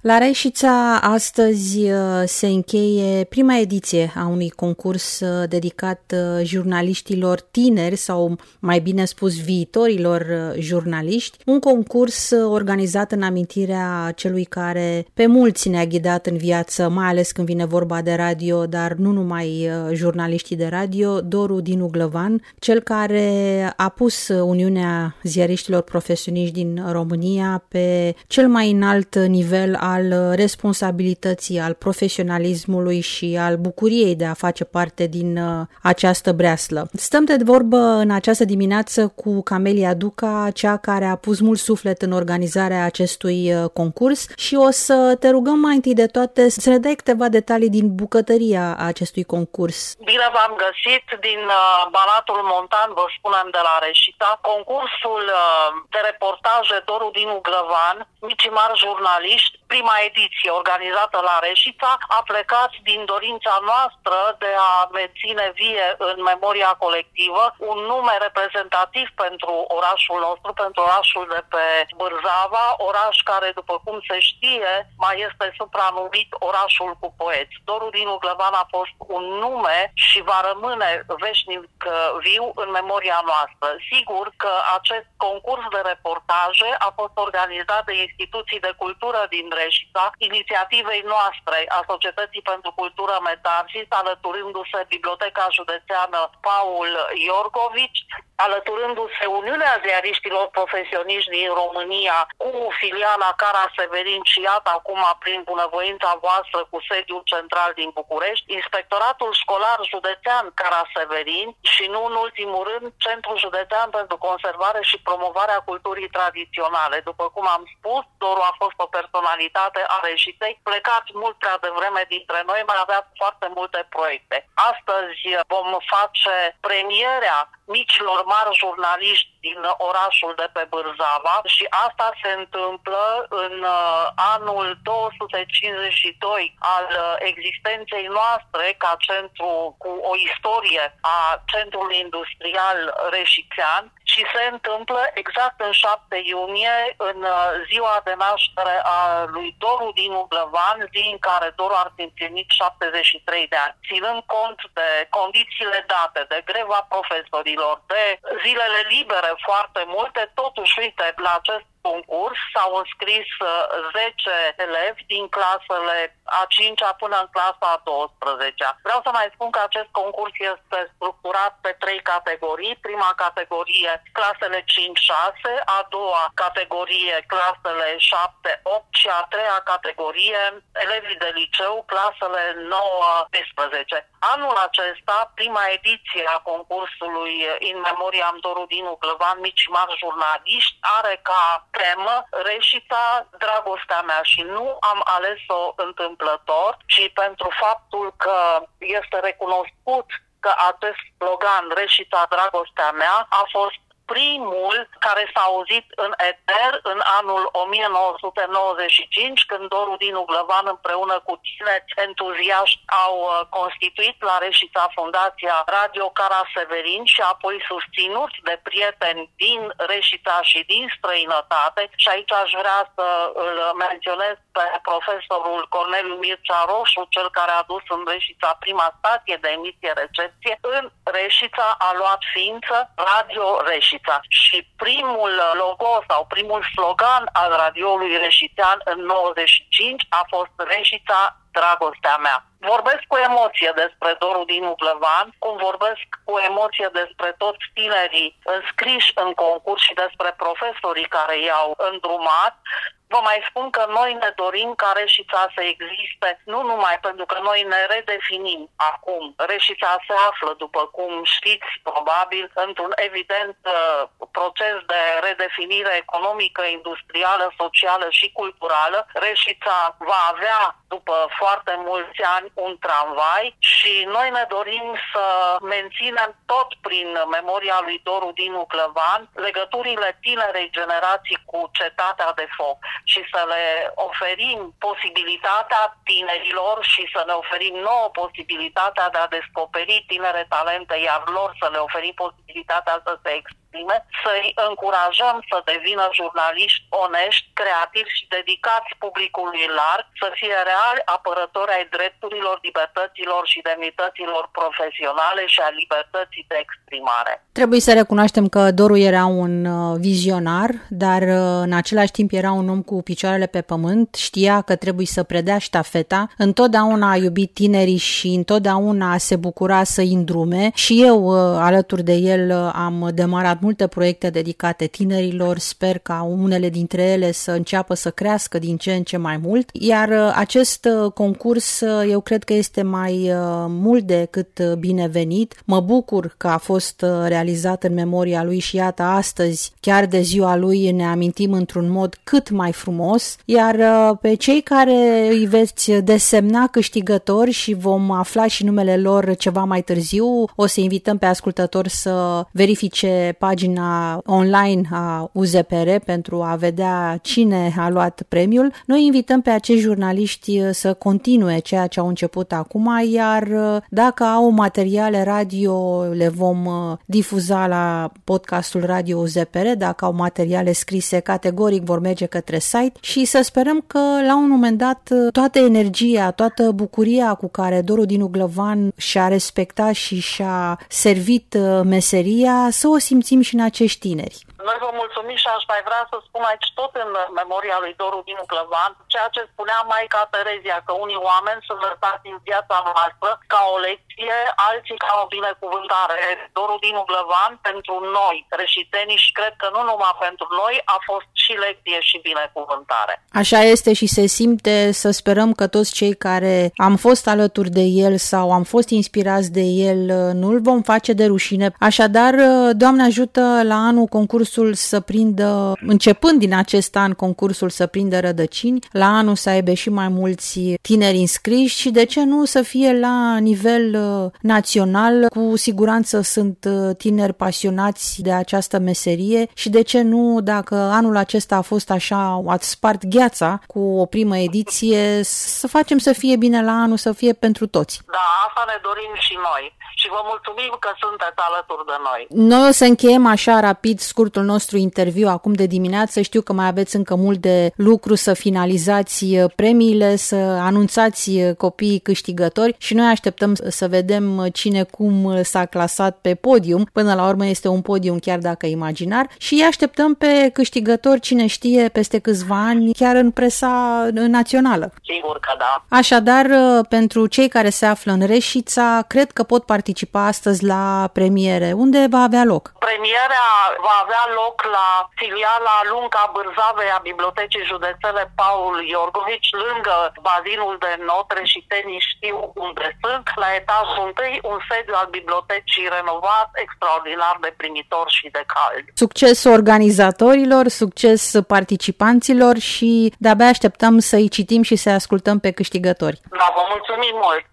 La Reșița astăzi uh, se încheie prima ediție a unui concurs uh, dedicat uh, jurnaliștilor tineri sau mai bine spus viitorilor jurnaliști, un concurs organizat în amintirea celui care pe mulți ne-a ghidat în viață, mai ales când vine vorba de radio, dar nu numai jurnaliștii de radio, Doru Dinu Glăvan, cel care a pus Uniunea Ziariștilor Profesioniști din România pe cel mai înalt nivel al responsabilității, al profesionalismului și al bucuriei de a face parte din uh, această breaslă. Stăm de vorbă în această dimineață cu Camelia Duca, cea care a pus mult suflet în organizarea acestui uh, concurs și o să te rugăm mai întâi de toate să ne dai câteva detalii din bucătăria acestui concurs. Bine v-am găsit din uh, Balatul Montan, vă spunem de la Reșita. Concursul de reportaje Doru Dinu Grăvan, mici mari jurnaliști, prima ediție organizată la Reșița a plecat din dorința noastră de a menține vie în memoria colectivă un nume reprezentativ pentru orașul nostru, pentru orașul de pe Bârzava, oraș care, după cum se știe, mai este supranumit orașul cu poeți. Doru Dinu Glăvan a fost un nume și va rămâne veșnic uh, viu în memoria noastră. Sigur că acest concurs de reportaje a fost organizat de instituții de cultură din Reșița, inițiativei noastre a Societății pentru Cultură Metarsis, alăturându-se Biblioteca Județeană Paul Iorgovici, alăturându-se Uniunea Ziariștilor Profesioniști din România cu filiala Cara Severin și iată acum prin bunăvoința voastră cu sediul central din București, Inspectoratul Școlar Județean Cara Severin și nu în ultimul rând Centrul Județean pentru Conservare și Promovarea Culturii Tradiționale. După cum am spus, Doru a fost o personalitate a reșitei, plecat mult prea devreme dintre noi, mai avea foarte multe proiecte. Astăzi vom face premierea micilor mari jurnaliști din orașul de pe Bârzava și asta se întâmplă în uh, anul 252 al uh, existenței noastre ca centru cu o istorie a centrului industrial reșițean și se întâmplă exact în 7 iunie, în uh, ziua de naștere a lui Doru din Uglăvan, zi în care Doru ar fi împlinit 73 de ani. Ținând cont de condițiile date, de greva profesorilor, de zilele libere foarte multe, totuși, uite, la acest concurs s-au înscris 10 uh, elevi din clasele a 5-a până în clasa a 12-a. Vreau să mai spun că acest concurs este structurat pe trei categorii. Prima categorie, clasele 5-6, a doua categorie, clasele 7-8 și a treia categorie, elevii de liceu, clasele 9-12. Anul acesta, prima ediție a concursului In Memoriam Doru Dinu Glăvan, mici mari jurnaliști, are ca temă reșita dragostea mea și nu am ales-o întâmplător, ci pentru faptul că este recunoscut că acest slogan Reșita dragostea mea a fost primul care s-a auzit în eter în anul 1995, când Doru Dinu Glăvan împreună cu tine entuziaști au uh, constituit la Reșița Fundația Radio Cara Severin și apoi susținut de prieteni din Reșița și din străinătate. Și aici aș vrea să îl menționez pe profesorul Corneliu Mircea Roșu, cel care a dus în Reșița prima stație de emisie-recepție. În Reșița a luat ființă Radio Reșița. Reșița și primul logo sau primul slogan al radioului reșitean în 95 a fost Reșița, dragostea mea. Vorbesc cu emoție despre Doru din Uclăvan, cum vorbesc cu emoție despre toți tinerii înscriși în concurs și despre profesorii care i-au îndrumat Vă mai spun că noi ne dorim ca Reșița să existe, nu numai pentru că noi ne redefinim acum. Reșița se află, după cum știți, probabil, într-un evident uh, proces de redefinire economică, industrială, socială și culturală. Reșița va avea, după foarte mulți ani, un tramvai și noi ne dorim să menținem tot prin memoria lui Doru Dinu Clăvan legăturile tinerei generații cu cetatea de foc și să le oferim posibilitatea tinerilor și să ne oferim nouă posibilitatea de a descoperi tinere talente, iar lor să le oferim posibilitatea să se exprime exprime, să-i încurajăm să devină jurnaliști onești, creativi și dedicați publicului larg, să fie reali apărători ai drepturilor, libertăților și demnităților profesionale și a libertății de exprimare. Trebuie să recunoaștem că Doru era un uh, vizionar, dar uh, în același timp era un om cu picioarele pe pământ, știa că trebuie să predea ștafeta, întotdeauna a iubit tinerii și întotdeauna se bucura să-i îndrume și eu uh, alături de el am demarat multe proiecte dedicate tinerilor, sper ca unele dintre ele să înceapă să crească din ce în ce mai mult, iar uh, acest uh, concurs uh, eu cred că este mai mult decât binevenit. Mă bucur că a fost realizat în memoria lui și iată astăzi, chiar de ziua lui, ne amintim într-un mod cât mai frumos, iar pe cei care îi veți desemna câștigători și vom afla și numele lor ceva mai târziu, o să invităm pe ascultători să verifice pagina online a UZPR pentru a vedea cine a luat premiul. Noi invităm pe acești jurnaliști să continue ceea ce au început acum, iar dacă au materiale radio, le vom uh, difuza la podcastul Radio UZPR, dacă au materiale scrise, categoric vor merge către site și să sperăm că la un moment dat toată energia, toată bucuria cu care Doru Dinu Glăvan și-a respectat și și-a servit uh, meseria să o simțim și în acești tineri. Noi vă mulțumim și aș mai vrea să spun aici tot în memoria lui Doru Dinu Clăvan, ceea ce spunea Maica Terezia, că unii oameni sunt lăsați în viața noastră ca o lecție, alții ca o binecuvântare. Doru Dinu Clăvan pentru noi, creștinii și cred că nu numai pentru noi, a fost și lecție și binecuvântare. Așa este și se simte să sperăm că toți cei care am fost alături de el sau am fost inspirați de el nu-l vom face de rușine. Așadar, Doamne ajută la anul concursul concursul să prindă, începând din acest an, concursul să prindă rădăcini, la anul să aibă și mai mulți tineri înscriși și de ce nu să fie la nivel uh, național. Cu siguranță sunt uh, tineri pasionați de această meserie și de ce nu, dacă anul acesta a fost așa, ați spart gheața cu o primă ediție, să facem să fie bine la anul, să fie pentru toți. Da, asta ne dorim și noi și vă mulțumim că sunteți alături de noi. Noi o să încheiem așa rapid scurtul nostru interviu acum de dimineață. Știu că mai aveți încă mult de lucru să finalizați uh, premiile, să anunțați uh, copiii câștigători și noi așteptăm să vedem uh, cine cum s-a clasat pe podium. Până la urmă este un podium chiar dacă imaginar și îi așteptăm pe câștigători, cine știe, peste câțiva ani, chiar în presa națională. Sigur că da. Așadar, pentru cei care se află în Reșița, cred că pot participa participa astăzi la premiere. Unde va avea loc? Premierea va avea loc la filiala Lunca Bârzavei a Bibliotecii Județele Paul Iorgovici, lângă bazinul de notre și tenis știu unde sunt, la etajul întâi, un sediu al bibliotecii renovat, extraordinar de primitor și de cald. Succes organizatorilor, succes participanților și de-abia așteptăm să-i citim și să-i ascultăm pe câștigători. Da, vă mulțumim mult!